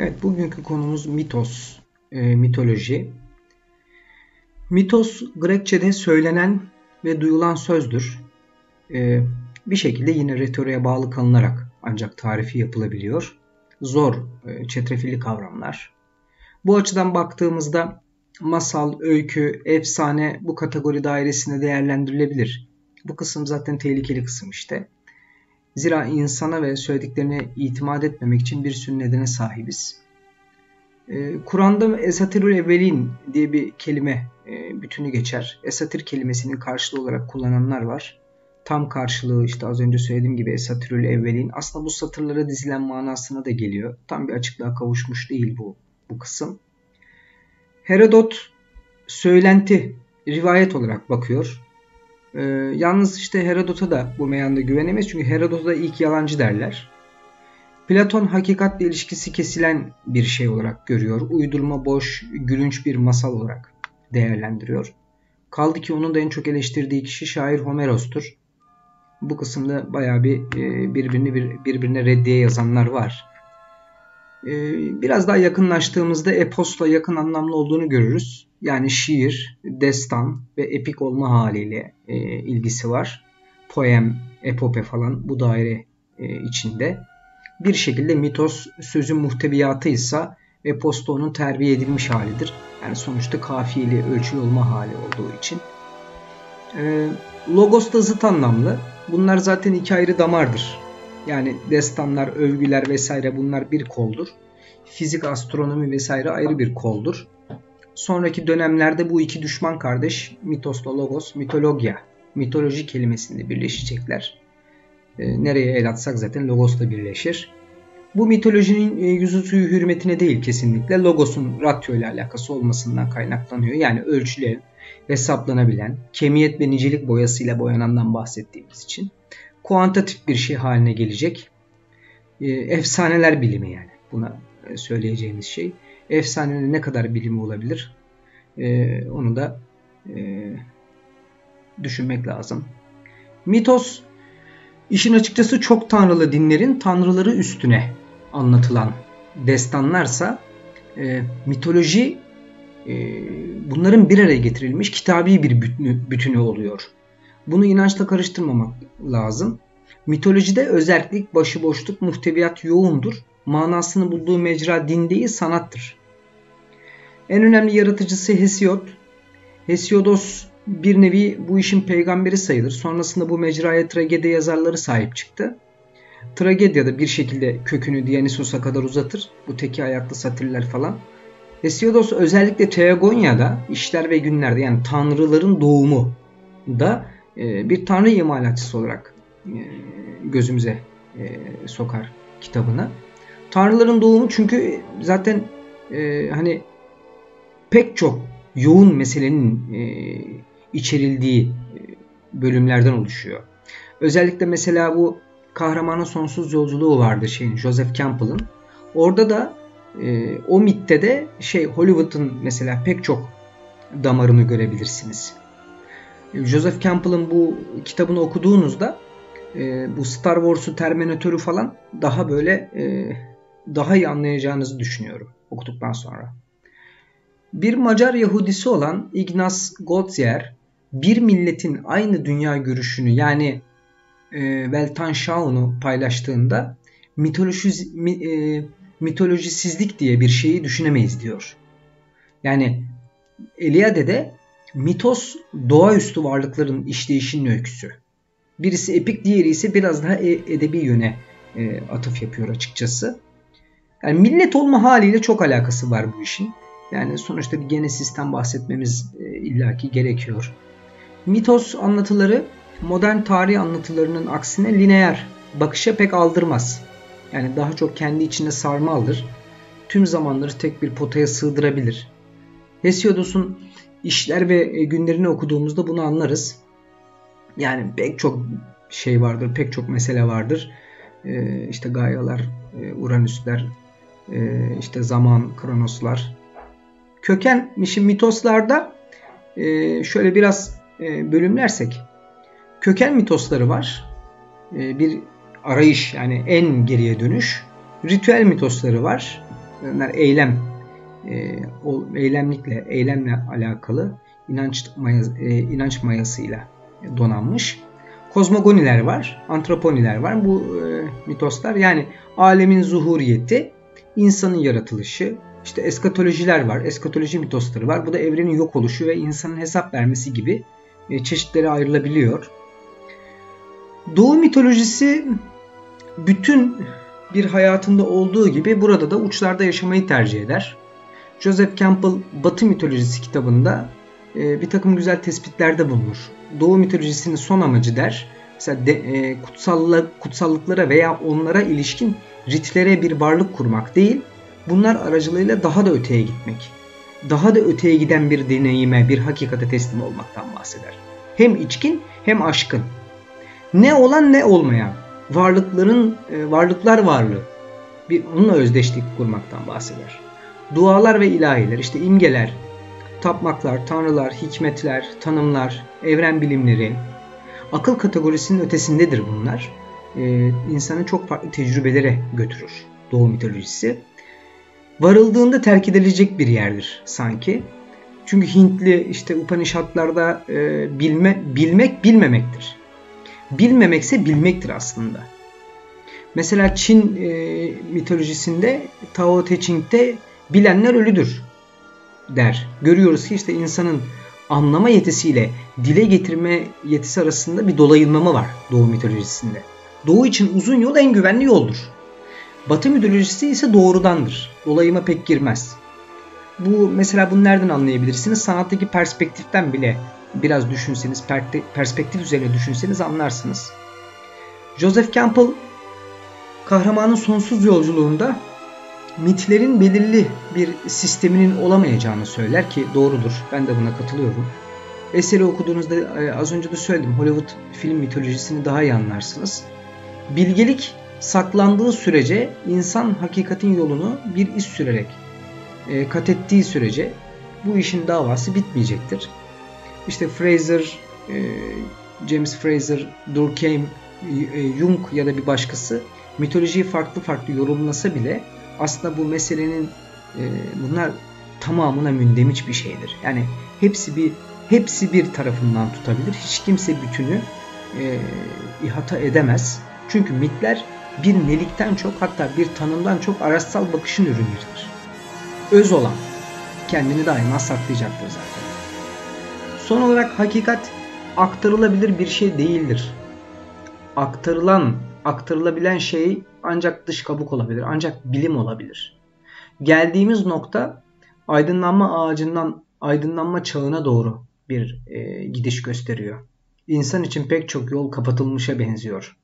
Evet, bugünkü konumuz mitos, e, mitoloji. Mitos, Grekçe'de söylenen ve duyulan sözdür. E, bir şekilde yine retoriğe bağlı kalınarak ancak tarifi yapılabiliyor. Zor, e, çetrefilli kavramlar. Bu açıdan baktığımızda masal, öykü, efsane bu kategori dairesinde değerlendirilebilir. Bu kısım zaten tehlikeli kısım işte. Zira insana ve söylediklerine itimat etmemek için bir sürü nedene sahibiz. Ee, Kur'an'da esatirül evvelin diye bir kelime e, bütünü geçer. Esatir kelimesinin karşılığı olarak kullananlar var. Tam karşılığı işte az önce söylediğim gibi esatirül evvelin. Aslında bu satırlara dizilen manasına da geliyor. Tam bir açıklığa kavuşmuş değil bu, bu kısım. Herodot söylenti, rivayet olarak bakıyor. Ee, yalnız işte Herodot'a da bu meyanda güvenemeyiz. Çünkü Herodot'a ilk yalancı derler. Platon hakikatle ilişkisi kesilen bir şey olarak görüyor. Uydurma, boş, gülünç bir masal olarak değerlendiriyor. Kaldı ki onun da en çok eleştirdiği kişi şair Homeros'tur. Bu kısımda bayağı bir e, birbirini birbirine reddiye yazanlar var. E, biraz daha yakınlaştığımızda eposla yakın anlamlı olduğunu görürüz. Yani şiir, destan ve epik olma haliyle e, ilgisi var. Poem, epope falan bu daire içinde. Bir şekilde mitos sözün muhteviyatı ise eposta onun terbiye edilmiş halidir. Yani sonuçta kafiyeli, ölçülü olma hali olduğu için. E, logos da zıt anlamlı. Bunlar zaten iki ayrı damardır. Yani destanlar, övgüler vesaire bunlar bir koldur. Fizik, astronomi vesaire ayrı bir koldur. Sonraki dönemlerde bu iki düşman kardeş mitosla logos, mitologya, mitoloji kelimesinde birleşecekler. E, nereye el atsak zaten logosla birleşir. Bu mitolojinin e, yüzü suyu hürmetine değil kesinlikle Logos'un ratyo ile alakası olmasından kaynaklanıyor. Yani ölçüle hesaplanabilen, kemiyet ve nicelik boyasıyla boyanandan bahsettiğimiz için kuantatif bir şey haline gelecek. E, efsaneler bilimi yani buna e, söyleyeceğimiz şey. Efsanenin ne kadar bilimi olabilir onu da düşünmek lazım. Mitos işin açıkçası çok tanrılı dinlerin tanrıları üstüne anlatılan destanlarsa e, mitoloji e, bunların bir araya getirilmiş kitabi bir bütünü oluyor. Bunu inançla karıştırmamak lazım. Mitolojide özellik, başıboşluk, muhteviyat yoğundur. Manasını bulduğu mecra din değil sanattır. En önemli yaratıcısı Hesiod. Hesiodos bir nevi bu işin peygamberi sayılır. Sonrasında bu mecraya tragedi yazarları sahip çıktı. Tragedyada bir şekilde kökünü Dionysos'a kadar uzatır. Bu teki ayaklı satirler falan. Hesiodos özellikle Teogonya'da işler ve günlerde yani tanrıların doğumu da bir tanrı imalatçısı olarak e, gözümüze e, sokar kitabını. Tanrıların doğumu çünkü zaten hani pek çok yoğun meselenin içerildiği bölümlerden oluşuyor. Özellikle mesela bu kahramanın sonsuz yolculuğu vardı şeyin Joseph Campbell'ın. Orada da e, o mitte de şey Hollywood'un mesela pek çok damarını görebilirsiniz. Joseph Campbell'ın bu kitabını okuduğunuzda e, bu Star Wars'u Terminator'u falan daha böyle e, daha iyi anlayacağınızı düşünüyorum okuduktan sonra. Bir Macar Yahudisi olan Ignaz Goldziher bir milletin aynı dünya görüşünü yani e, Weltanschauung'u paylaştığında mitoloji, mi, e, mitolojisizlik diye bir şeyi düşünemeyiz diyor. Yani Eliade'de mitos doğaüstü varlıkların işleyişinin öyküsü. Birisi epik diğeri ise biraz daha e, edebi yöne e, atıf yapıyor açıkçası. Yani millet olma haliyle çok alakası var bu işin. Yani sonuçta bir genesisten bahsetmemiz e, illaki gerekiyor. Mitos anlatıları modern tarih anlatılarının aksine lineer bakışa pek aldırmaz. Yani daha çok kendi içinde sarmaldır. Tüm zamanları tek bir potaya sığdırabilir. Hesiodos'un işler ve e, günlerini okuduğumuzda bunu anlarız. Yani pek çok şey vardır, pek çok mesele vardır. Ee, işte e, Uranüsler, e, işte zaman, Kronoslar. Köken mitoslarda e, şöyle biraz bölümlersek köken mitosları var. Bir arayış yani en geriye dönüş. Ritüel mitosları var. Bunlar eylem, eylemlikle, eylemle alakalı inanç, mayası, e, inanç mayasıyla donanmış. Kozmogoniler var, antroponiler var. Bu e, mitoslar yani alemin zuhuriyeti, insanın yaratılışı, işte eskatolojiler var, eskatoloji mitosları var. Bu da evrenin yok oluşu ve insanın hesap vermesi gibi e, çeşitlere ayrılabiliyor. Doğu mitolojisi bütün bir hayatında olduğu gibi burada da uçlarda yaşamayı tercih eder. Joseph Campbell Batı mitolojisi kitabında e, bir takım güzel tespitlerde bulunur. Doğu mitolojisinin son amacı der. Mesela de, e, kutsallık, kutsallıklara veya onlara ilişkin ritlere bir varlık kurmak değil, bunlar aracılığıyla daha da öteye gitmek. Daha da öteye giden bir deneyime, bir hakikate teslim olmaktan bahseder. Hem içkin hem aşkın. Ne olan ne olmayan varlıkların e, varlıklar varlığı bir onunla özdeşlik kurmaktan bahseder. Dualar ve ilahiler işte imgeler, tapmaklar, tanrılar, hikmetler, tanımlar, evren bilimleri, akıl kategorisinin ötesindedir bunlar. Ee, insanı çok farklı tecrübelere götürür Doğu mitolojisi. Varıldığında terk edilecek bir yerdir sanki. Çünkü Hintli işte Upanishadlarda e, bilme, bilmek bilmemektir. Bilmemekse bilmektir aslında. Mesela Çin e, mitolojisinde Tao Te Ching'de bilenler ölüdür der. Görüyoruz ki işte insanın anlama yetisiyle dile getirme yetisi arasında bir dolayılmama var Doğu mitolojisinde. Doğu için uzun yol en güvenli yoldur. Batı mitolojisi ise doğrudandır. Dolayıma pek girmez. Bu mesela bunu nereden anlayabilirsiniz? Sanattaki perspektiften bile biraz düşünseniz, perspektif üzerine düşünseniz anlarsınız. Joseph Campbell kahramanın sonsuz yolculuğunda mitlerin belirli bir sisteminin olamayacağını söyler ki doğrudur. Ben de buna katılıyorum. Eseri okuduğunuzda e, az önce de söyledim. Hollywood film mitolojisini daha iyi anlarsınız. Bilgelik saklandığı sürece insan hakikatin yolunu bir iz sürerek e, kat ettiği sürece bu işin davası bitmeyecektir. İşte Fraser, e, James Fraser, Durkheim, e, Jung ya da bir başkası mitolojiyi farklı farklı yorumlasa bile aslında bu meselenin e, bunlar tamamına mündemiş bir şeydir. Yani hepsi bir hepsi bir tarafından tutabilir. Hiç kimse bütünü e, ihata edemez. Çünkü mitler bir nelikten çok hatta bir tanımdan çok araçsal bakışın ürünleridir. Öz olan kendini daima saklayacaktır zaten. Son olarak hakikat aktarılabilir bir şey değildir. Aktarılan, aktarılabilen şey ancak dış kabuk olabilir, ancak bilim olabilir. Geldiğimiz nokta aydınlanma ağacından aydınlanma çağına doğru bir e, gidiş gösteriyor. İnsan için pek çok yol kapatılmışa benziyor.